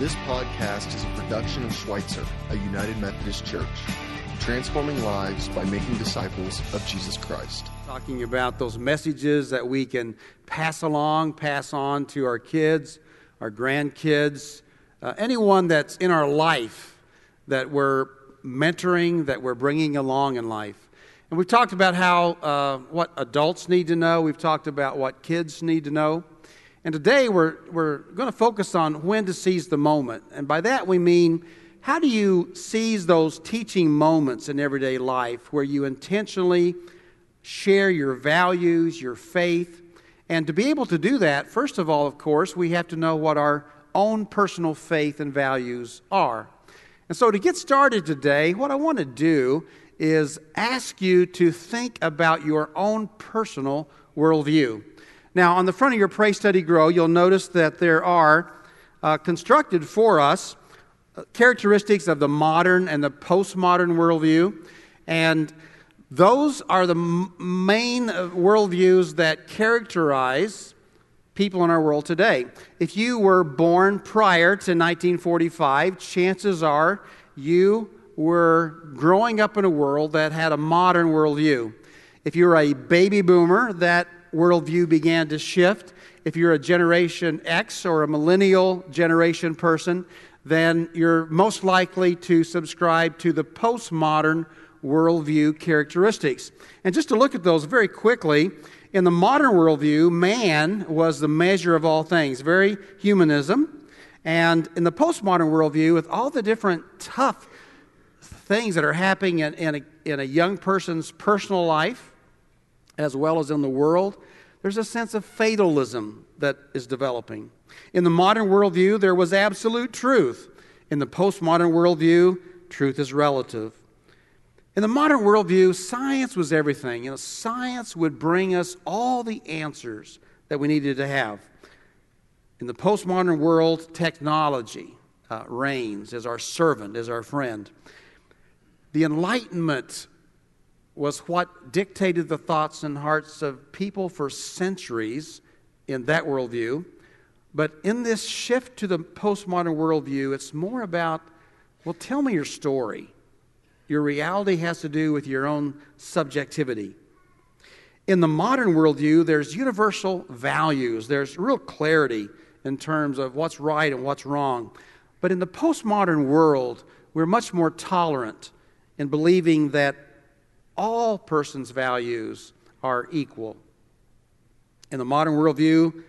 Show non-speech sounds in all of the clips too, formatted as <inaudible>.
This podcast is a production of Schweitzer, a United Methodist Church, transforming lives by making disciples of Jesus Christ. Talking about those messages that we can pass along, pass on to our kids, our grandkids, uh, anyone that's in our life that we're mentoring, that we're bringing along in life. And we've talked about how uh, what adults need to know. We've talked about what kids need to know. And today we're, we're going to focus on when to seize the moment. And by that we mean how do you seize those teaching moments in everyday life where you intentionally share your values, your faith. And to be able to do that, first of all, of course, we have to know what our own personal faith and values are. And so to get started today, what I want to do is ask you to think about your own personal worldview. Now, on the front of your Pray Study Grow, you'll notice that there are uh, constructed for us uh, characteristics of the modern and the postmodern worldview. And those are the m- main uh, worldviews that characterize people in our world today. If you were born prior to 1945, chances are you were growing up in a world that had a modern worldview. If you're a baby boomer, that worldview began to shift. If you're a Generation X or a millennial generation person, then you're most likely to subscribe to the postmodern worldview characteristics. And just to look at those very quickly, in the modern worldview, man was the measure of all things, very humanism. And in the postmodern worldview, with all the different tough things that are happening in, in, a, in a young person's personal life, as well as in the world, there's a sense of fatalism that is developing. In the modern worldview, there was absolute truth. In the postmodern worldview, truth is relative. In the modern worldview, science was everything. You know, science would bring us all the answers that we needed to have. In the postmodern world, technology uh, reigns as our servant, as our friend. The Enlightenment was what dictated the thoughts and hearts of people for centuries in that worldview. But in this shift to the postmodern worldview, it's more about, well, tell me your story. Your reality has to do with your own subjectivity. In the modern worldview, there's universal values, there's real clarity in terms of what's right and what's wrong. But in the postmodern world, we're much more tolerant in believing that all persons' values are equal. In the modern worldview,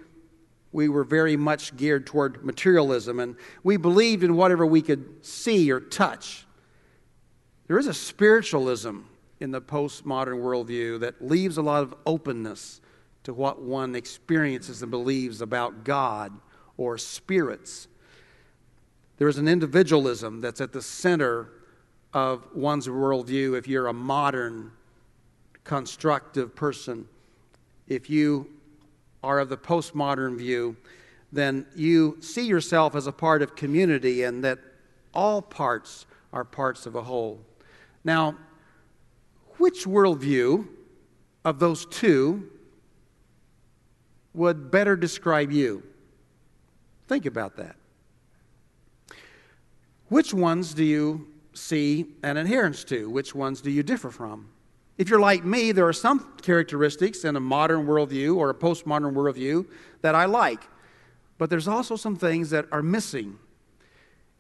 we were very much geared toward materialism, and we believed in whatever we could see or touch. There is a spiritualism in the postmodern worldview that leaves a lot of openness to what one experiences and believes about God or spirits. There is an individualism that's at the center of one's worldview if you're a modern, constructive person. If you are of the postmodern view, then you see yourself as a part of community and that all parts are parts of a whole. Now, which worldview of those two would better describe you? Think about that. Which ones do you see an adherence to? Which ones do you differ from? If you're like me, there are some characteristics in a modern worldview or a postmodern worldview that I like, but there's also some things that are missing.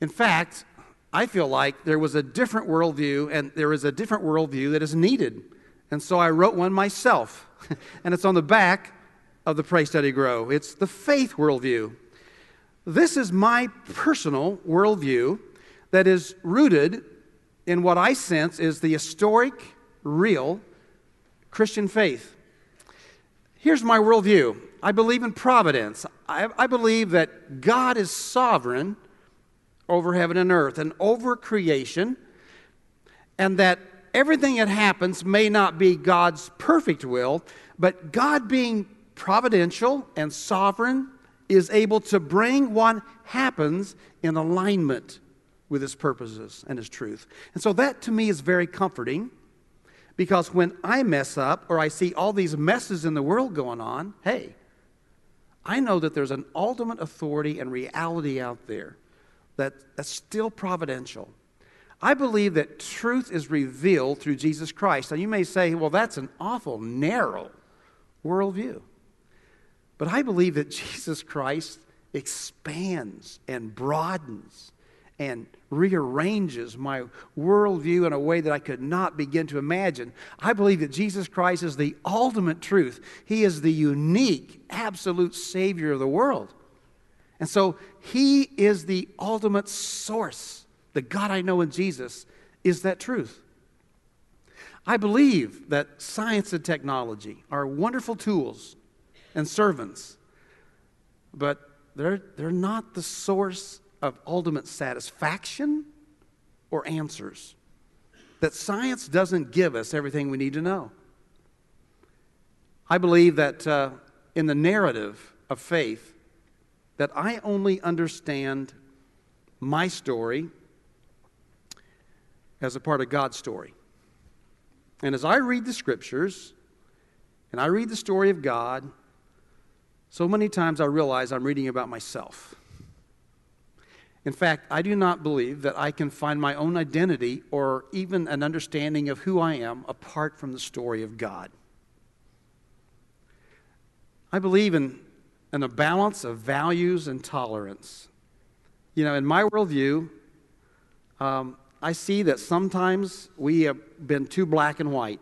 In fact, I feel like there was a different worldview and there is a different worldview that is needed. And so I wrote one myself, <laughs> and it's on the back of the Pray Study Grow. It's the faith worldview. This is my personal worldview that is rooted in what I sense is the historic, real Christian faith. Here's my worldview I believe in providence. I, I, believe that God is sovereign over heaven and earth and over creation, and that everything that happens may not be God's perfect will, but God being providential and sovereign is able to bring what happens in alignment with his purposes and his truth. And so that to me is very comforting because when I mess up or I see all these messes in the world going on, hey, I know that there's an ultimate authority and reality out there that, that's still providential. I believe that truth is revealed through Jesus Christ. Now, you may say, well, that's an awful narrow worldview. But I believe that <laughs> Jesus Christ expands and broadens and rearranges my worldview in a way that I could not begin to imagine. I believe that Jesus Christ is the ultimate truth. He is the unique, absolute Savior of the world. And so He is the ultimate source. The God I know in Jesus is that truth. I believe that science and technology are wonderful tools and servants, but they're, they're not the source of ultimate satisfaction or answers. That science doesn't give us everything we need to know. I believe that uh, in the narrative of faith, that I only understand my story as a part of God's story. And as I read the scriptures and I read the story of God, so many times I realize I'm reading about myself. In fact, I do not believe that I can find my own identity or even an understanding of who I am apart from the story of God. I believe in, in a balance of values and tolerance. You know, in my worldview, um, I see that sometimes we have been too black and white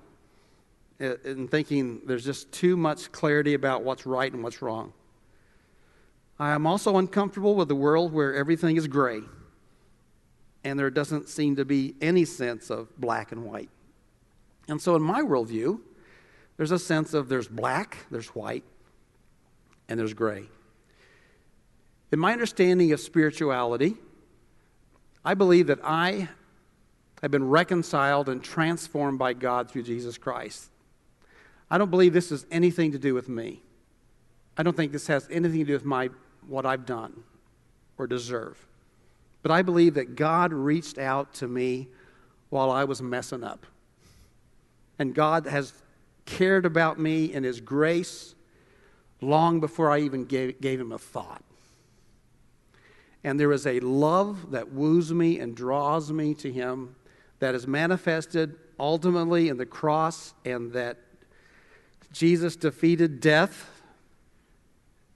in thinking there's just too much clarity about what's right and what's wrong. I am also uncomfortable with a world where everything is gray and there doesn't seem to be any sense of black and white. And so, in my worldview, there's a sense of there's black, there's white, and there's gray. In my understanding of spirituality, I believe that I have been reconciled and transformed by God through Jesus Christ. I don't believe this has anything to do with me. I don't think this has anything to do with my, what I've done or deserve. But I believe that God reached out to me while I was messing up. And God has cared about me in His grace long before I even gave, gave Him a thought. And there is a love that woos me and draws me to Him that is manifested ultimately in the cross and that Jesus defeated death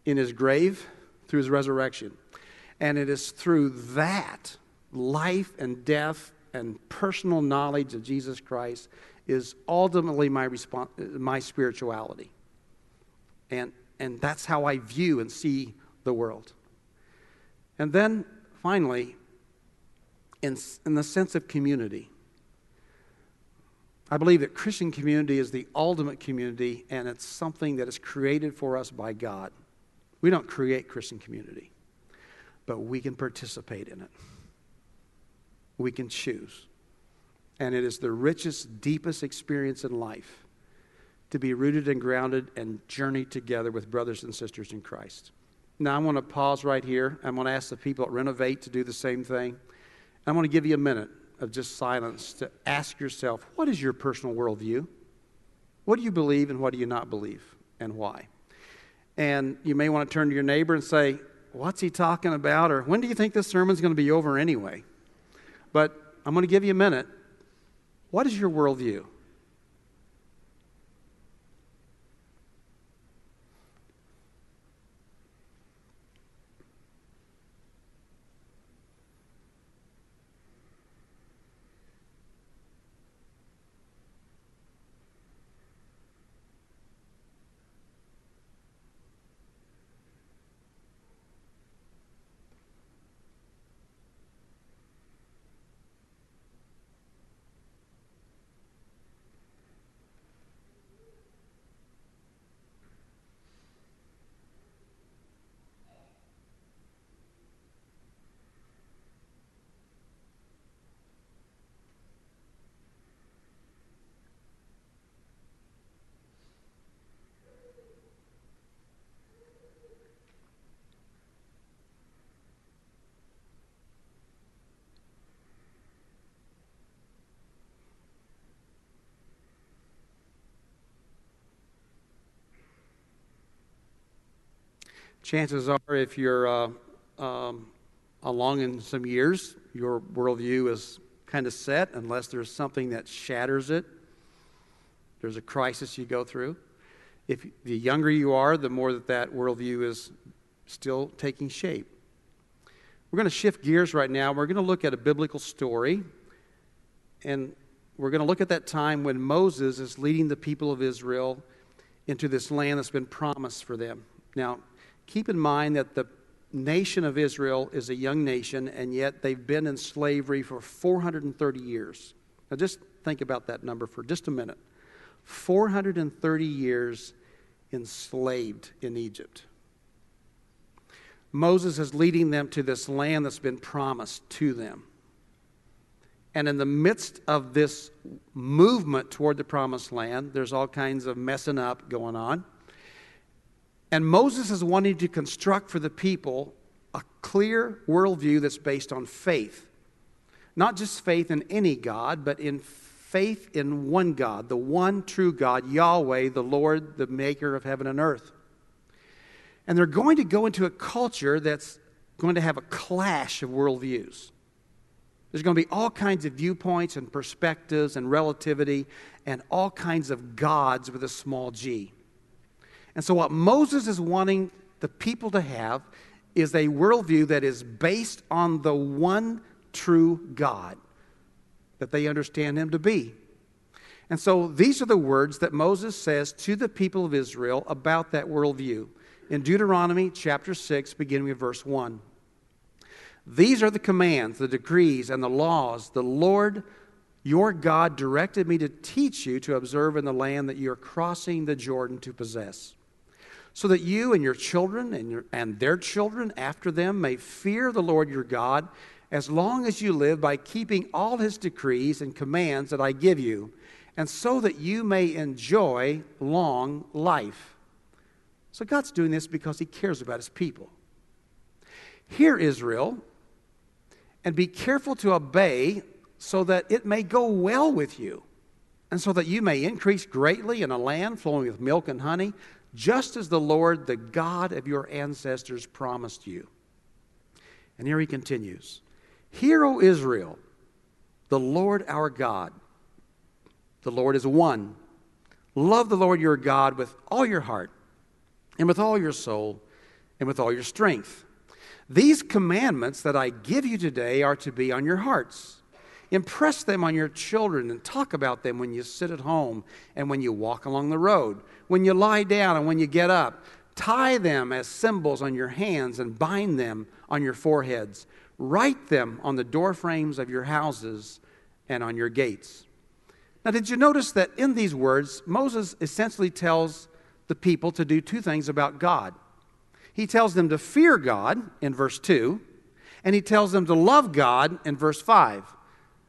in his grave through his resurrection. And it is through that life and death and personal knowledge of Jesus Christ is ultimately my, response, my spirituality. And, and that's how I view and see the world. And then finally, in, in the sense of community, I believe that Christian community is the ultimate community, and it's something that is created for us by God. We don't create Christian community, but we can participate in it. We can choose. And it is the richest, deepest experience in life to be rooted and grounded and journey together with brothers and sisters in Christ. Now, I want to pause right here. I'm going to ask the people at Renovate to do the same thing. I'm going to give you a minute of just silence to ask yourself what is your personal worldview? What do you believe and what do you not believe and why? And you may want to turn to your neighbor and say, What's he talking about? Or when do you think this sermon's going to be over anyway? But I'm going to give you a minute. What is your worldview? Chances are, if you're uh, um, along in some years, your worldview is kind of set unless there's something that shatters it. There's a crisis you go through. If the younger you are, the more that that worldview is still taking shape. We're going to shift gears right now. We're going to look at a biblical story. And we're going to look at that time when Moses is leading the people of Israel into this land that's been promised for them. Now, keep in mind that the nation of Israel is a young nation, and yet they've been in slavery for 430 years. Now, just think about that number for just a minute 430 years enslaved in Egypt. Moses is leading them to this land that's been promised to them. And in the midst of this movement toward the promised land, there's all kinds of messing up going on. And Moses is wanting to construct for the people a clear worldview that's based on faith. Not just faith in any God, but in faith in one God, the one true God, Yahweh, the Lord, the maker of heaven and earth. And they're going to go into a culture that's going to have a clash of worldviews. There's going to be all kinds of viewpoints and perspectives and relativity and all kinds of gods with a small g. And so, what Moses is wanting the people to have is a worldview that is based on the one true God that they understand him to be. And so, these are the words that Moses says to the people of Israel about that worldview in Deuteronomy chapter 6, beginning with verse 1. These are the commands, the decrees, and the laws the Lord your God directed me to teach you to observe in the land that you're crossing the Jordan to possess, so that you and your children and, your, and their children after them may fear the Lord your God as long as you live by keeping all his decrees and commands that I give you, and so that you may enjoy long life. So God's doing this because he cares about his people. Hear, Israel, and be careful to obey so that it may go well with you, and so that you may increase greatly in a land flowing with milk and honey, just as the Lord, the God of your ancestors, promised you. And here he continues Hear, O Israel, the Lord our God. The Lord is one. Love the Lord your God with all your heart, and with all your soul, and with all your strength. These commandments that I give you today are to be on your hearts. Impress them on your children and talk about them when you sit at home and when you walk along the road, when you lie down and when you get up. Tie them as symbols on your hands and bind them on your foreheads. Write them on the door frames of your houses and on your gates. Now, did you notice that in these words, Moses essentially tells the people to do two things about God? He tells them to fear God in verse 2, and he tells them to love God in verse 5.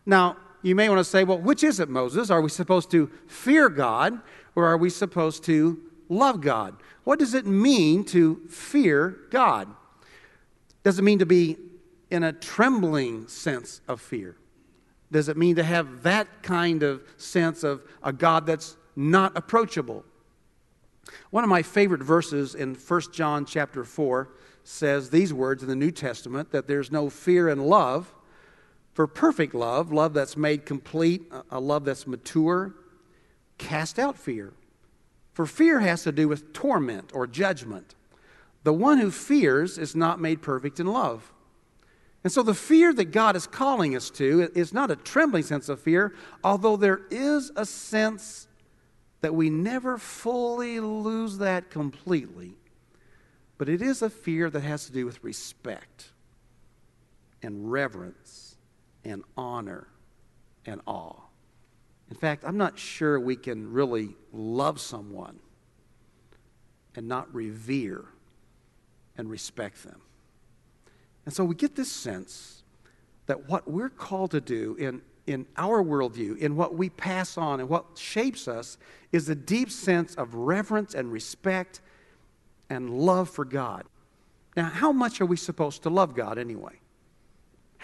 Now, you may want to say, well, which is it, Moses? Are we supposed to fear God or are we supposed to love God? What does it mean to fear God? Does it mean to be in a trembling sense of fear? Does it mean to have that kind of sense of a God that's not approachable? One of my favorite verses in 1 John chapter 4 says these words in the New Testament that there's no fear in love, for perfect love, love that's made complete, a love that's mature, cast out fear. For fear has to do with torment or judgment. The one who fears is not made perfect in love. And so the fear that God is calling us to is not a trembling sense of fear, although there is a sense that we never fully lose that completely. But it is a fear that has to do with respect and reverence and honor and awe. In fact, I'm not sure we can really love someone and not revere and respect them. And so we get this sense that what we're called to do in in our worldview, in what we pass on, and what shapes us, is a deep sense of reverence and respect and love for God. Now, how much are we supposed to love God anyway?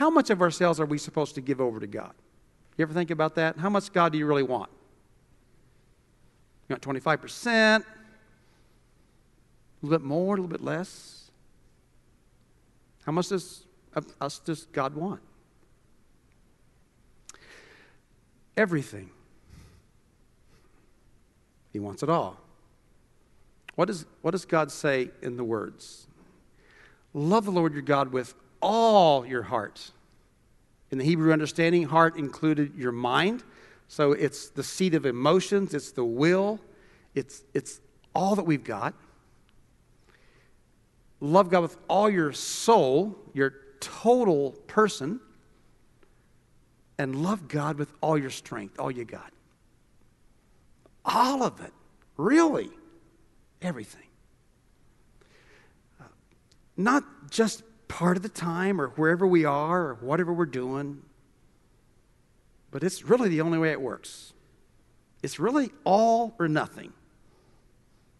How much of ourselves are we supposed to give over to God? You ever think about that? How much God do you really want? You want 25%? A little bit more, a little bit less? How much does us does God want? Everything. He wants it all. What, is, what does God say in the words? Love the Lord your God with all your heart. In the Hebrew understanding, heart included your mind. So it's the seat of emotions, it's the will, it's, it's all that we've got. Love God with all your soul, your total person, and love God with all your strength, all you got. All of it. Really. Everything. Uh, not just part of the time or wherever we are or whatever we're doing, but it's really the only way it works. It's really all or nothing.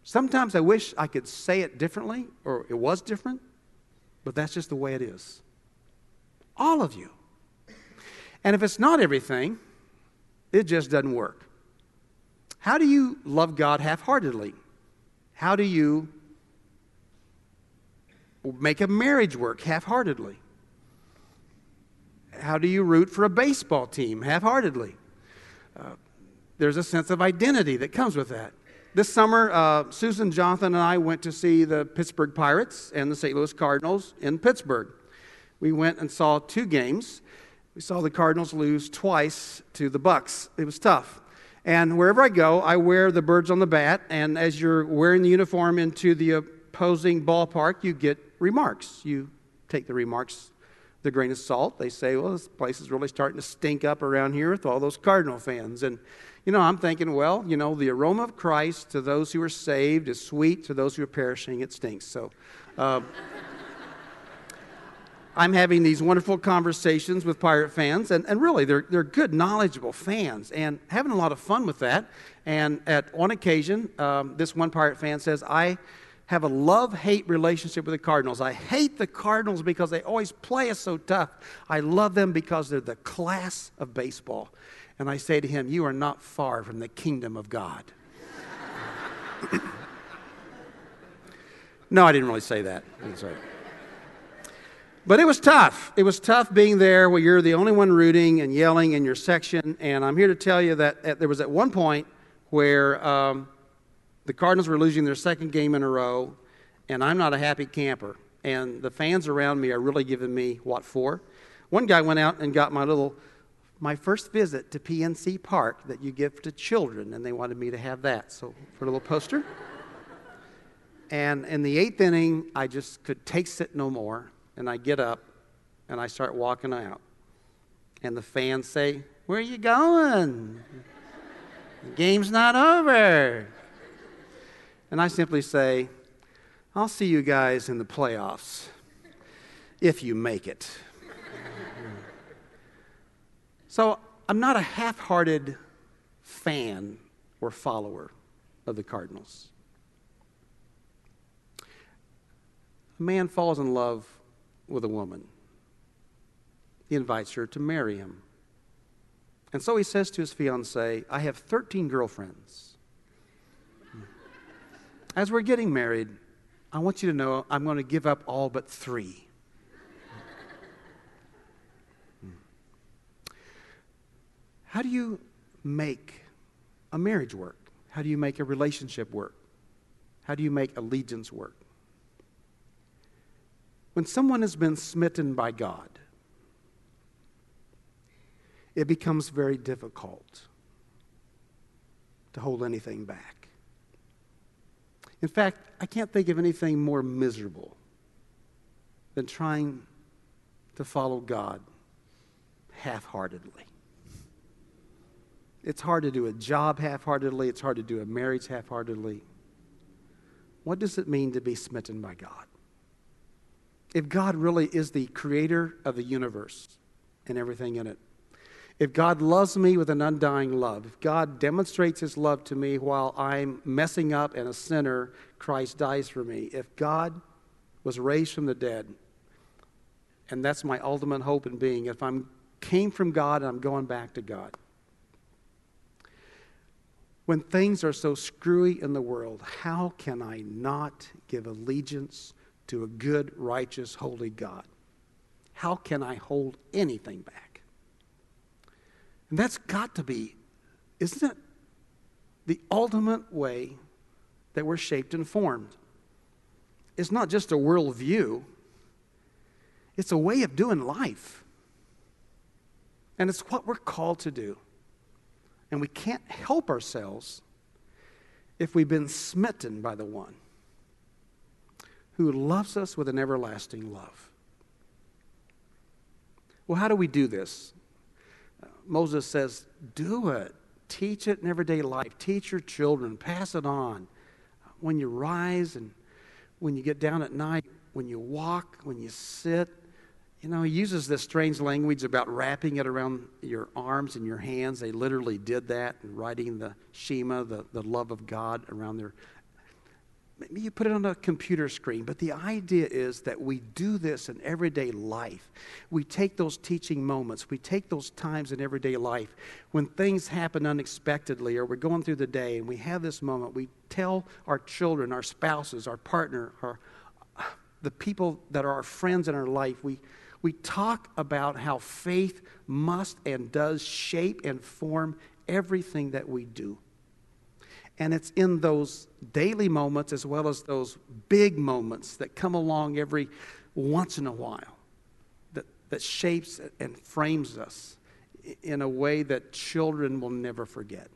Sometimes I wish I could say it differently or it was different, but that's just the way it is. All of you. And if it's not everything, it just doesn't work. How do you love God half heartedly? How do you make a marriage work half heartedly? How do you root for a baseball team half heartedly? Uh, there's a sense of identity that comes with that. This summer, uh, Susan, Jonathan, and I went to see the Pittsburgh Pirates and the St. Louis Cardinals in Pittsburgh. We went and saw two games. We saw the Cardinals lose twice to the Bucs. It was tough. And wherever I go, I wear the birds on the bat. And as you're wearing the uniform into the opposing ballpark, you get remarks. You take the remarks the grain of salt. They say, well, this place is really starting to stink up around here with all those Cardinal fans. And, you know, I'm thinking, well, you know, the aroma of Christ to those who are saved is sweet, to those who are perishing, it stinks. So, uh, <laughs> I'm having these wonderful conversations with pirate fans, and, and really, they're, they're good, knowledgeable fans, and having a lot of fun with that. And at one occasion, um, this one pirate fan says, I have a love hate relationship with the Cardinals. I hate the Cardinals because they always play us so tough. I love them because they're the class of baseball. And I say to him, You are not far from the kingdom of God. no, I didn't really say that. But it was tough. It was tough being there where you're the only one rooting and yelling in your section. And I'm here to tell you that at, there was at one point where um, the Cardinals were losing their second game in a row, and I'm not a happy camper. And the fans around me are really giving me what for. One guy went out and got my little, my first visit to PNC Park that you give to children, and they wanted me to have that. So for a little poster. and in the eighth inning, I just could taste it no more and I get up and I start walking out. And the fans say, Where are you going? the game's not over. And I simply say, I'll see you guys in the playoffs if you make it. <laughs> so I'm not a half hearted fan or follower of the Cardinals. A man falls in love with a woman. He invites her to marry him. And so he says to his fiancee, I have 13 girlfriends. As we're getting married, I want you to know I'm going to give up all but three. Hmm. How do you make a marriage work? How do you make a relationship work? How do you make allegiance work? When someone has been smitten by God, it becomes very difficult to hold anything back. In fact, I can't think of anything more miserable than trying to follow God half heartedly. It's hard to do a job half heartedly, it's hard to do a marriage half heartedly. What does it mean to be smitten by God? if God really is the creator of the universe and everything in it, if God loves me with an undying love, if God demonstrates his love to me while I'm messing up and a sinner, Christ dies for me, if God was raised from the dead, and that's my ultimate hope in being, if I'm came from God and I'm going back to God. When things are so screwy in the world, how can I not give allegiance to a good, righteous, holy God. How can I hold anything back? And that's got to be, isn't it, the ultimate way that we're shaped and formed? It's not just a worldview, it's a way of doing life. And it's what we're called to do. And we can't help ourselves if we've been smitten by the one who loves us with an everlasting love. Well, how do we do this? Moses says, Do it. Teach it in everyday life. Teach your children. Pass it on. When you rise and when you get down at night, when you walk, when you sit, you know, he uses this strange language about wrapping it around your arms and your hands. They literally did that and writing the Shema, the, the love of God, around their. Maybe you put it on a computer screen, but the idea is that we do this in everyday life. We take those teaching moments, we take those times in everyday life when things happen unexpectedly or we're going through the day and we have this moment. We tell our children, our spouses, our partner, our, the people that are our friends in our life, we we talk about how faith must and does shape and form everything that we do. And it's in those daily moments as well as those big moments that come along every once in a while that, that shapes and frames us in a way that children will never forget.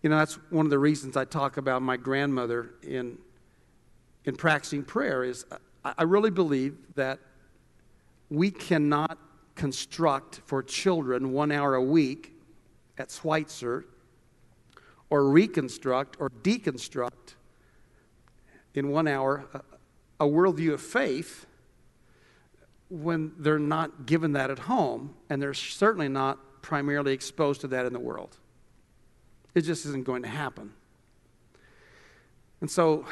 You know, that's one of the reasons I talk about my grandmother in, in practicing prayer is I really believe that we cannot construct for children one hour a week at Schweitzer or reconstruct or deconstruct in one hour a, a worldview of faith when they're not given that at home and they're certainly not primarily exposed to that in the world. It just isn't going to happen. And so,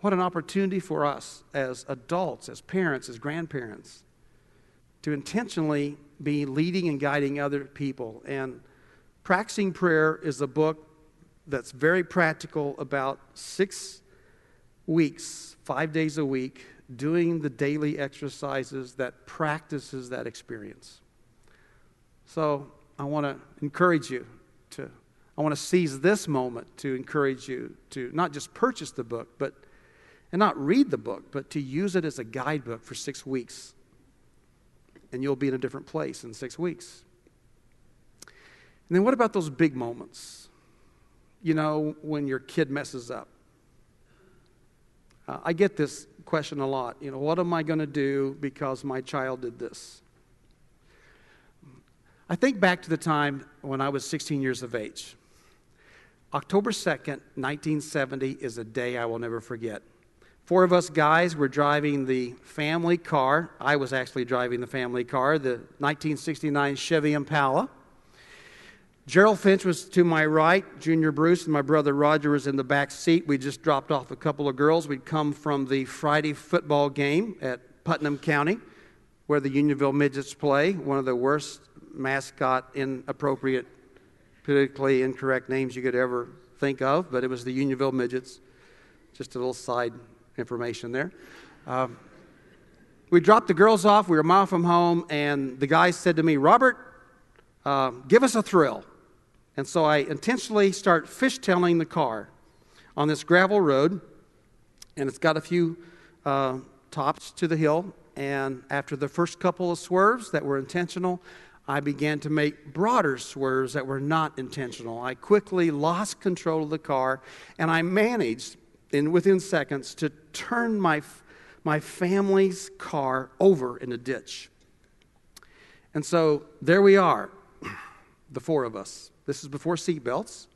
what an opportunity for us as adults, as parents, as grandparents to intentionally be leading and guiding other people. And Practicing Prayer is a book that's very practical about six weeks, five days a week, doing the daily exercises that practices that experience. So I want to encourage you to, I want to seize this moment to encourage you to not just purchase the book, but and not read the book, but to use it as a guidebook for six weeks and you'll be in a different place in six weeks. And then what about those big moments? You know, when your kid messes up. Uh, I get this question a lot. You know, what am I going to do because my child did this? I think back to the time when I was 16 years of age. October 2nd, 1970 is a day I will never forget. Four of us guys were driving the family car. I was actually driving the family car, the 1969 Chevy Impala. Gerald Finch was to my right. Junior Bruce and my brother Roger was in the back seat. We just dropped off a couple of girls. We'd come from the Friday football game at Putnam County, where the Unionville Midgets play, one of the worst mascot inappropriate, politically incorrect names you could ever think of, but it was the Unionville Midgets. Just a little side information there. Um, we dropped the girls off. We were a mile from home, and the guy said to me, Robert, uh, give us a thrill. And so I intentionally start fishtailing the car on this gravel road, and it's got a few uh, tops to the hill. And after the first couple of swerves that were intentional, I began to make broader swerves that were not intentional. I quickly lost control of the car, and I managed in within seconds to turn my, my family's car over in a ditch. And so there we are, <clears throat> the four of us. This is before seatbelts.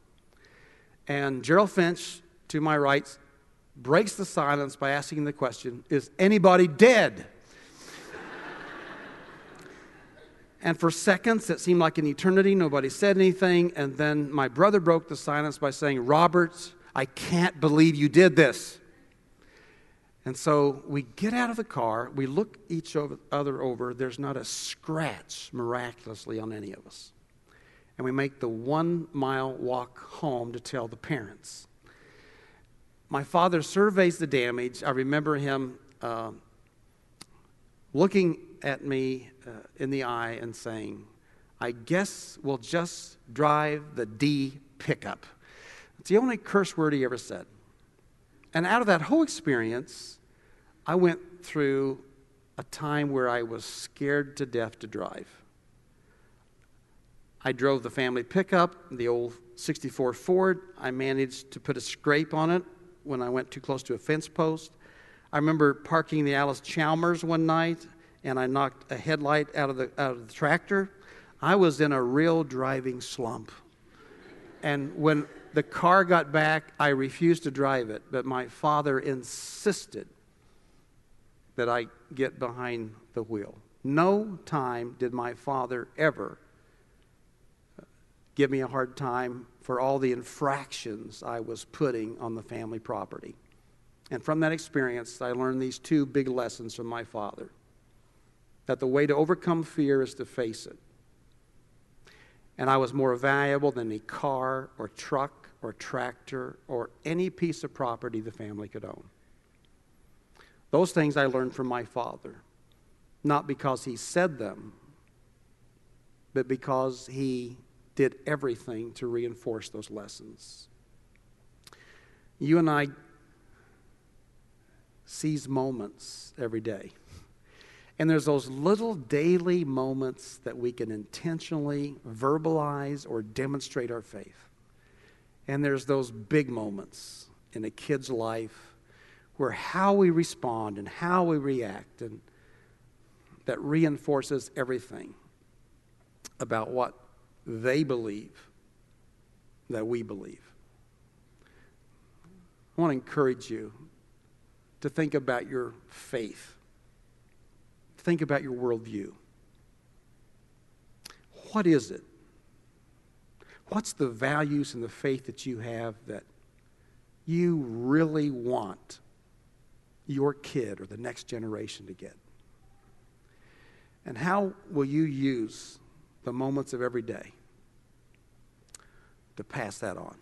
And Gerald Finch, to my right, breaks the silence by asking the question Is anybody dead? <laughs> and for seconds, it seemed like an eternity. Nobody said anything. And then my brother broke the silence by saying, Robert, I can't believe you did this. And so we get out of the car, we look each other over, there's not a scratch miraculously on any of us. And we make the one mile walk home to tell the parents. My father surveys the damage. I remember him uh, looking at me uh, in the eye and saying, I guess we'll just drive the D pickup. It's the only curse word he ever said. And out of that whole experience, I went through a time where I was scared to death to drive. I drove the family pickup, the old 64 Ford. I managed to put a scrape on it when I went too close to a fence post. I remember parking the Allis Chalmers one night and I knocked a headlight out of the, out of the tractor. I was in a real driving slump. And when the car got back, I refused to drive it, but my father insisted that I get behind the wheel. No time did my father ever give me a hard time for all the infractions I was putting on the family property. And from that experience, I learned these two big lessons from my father that the way to overcome fear is to face it. And I was more valuable than a car or truck or tractor or any piece of property the family could own. Those things I learned from my father, not because he said them, but because he did everything to reinforce those lessons. You and I seize moments every day. And there's those little daily moments that we can intentionally verbalize or demonstrate our faith. And there's those big moments in a kid's life where how we respond and how we react and that reinforces everything about what they believe that we believe. I want to encourage you to think about your faith, think about your worldview. What is it? What's the values and the faith that you have that you really want your kid or the next generation to get? And how will you use the moments of every day to pass that on.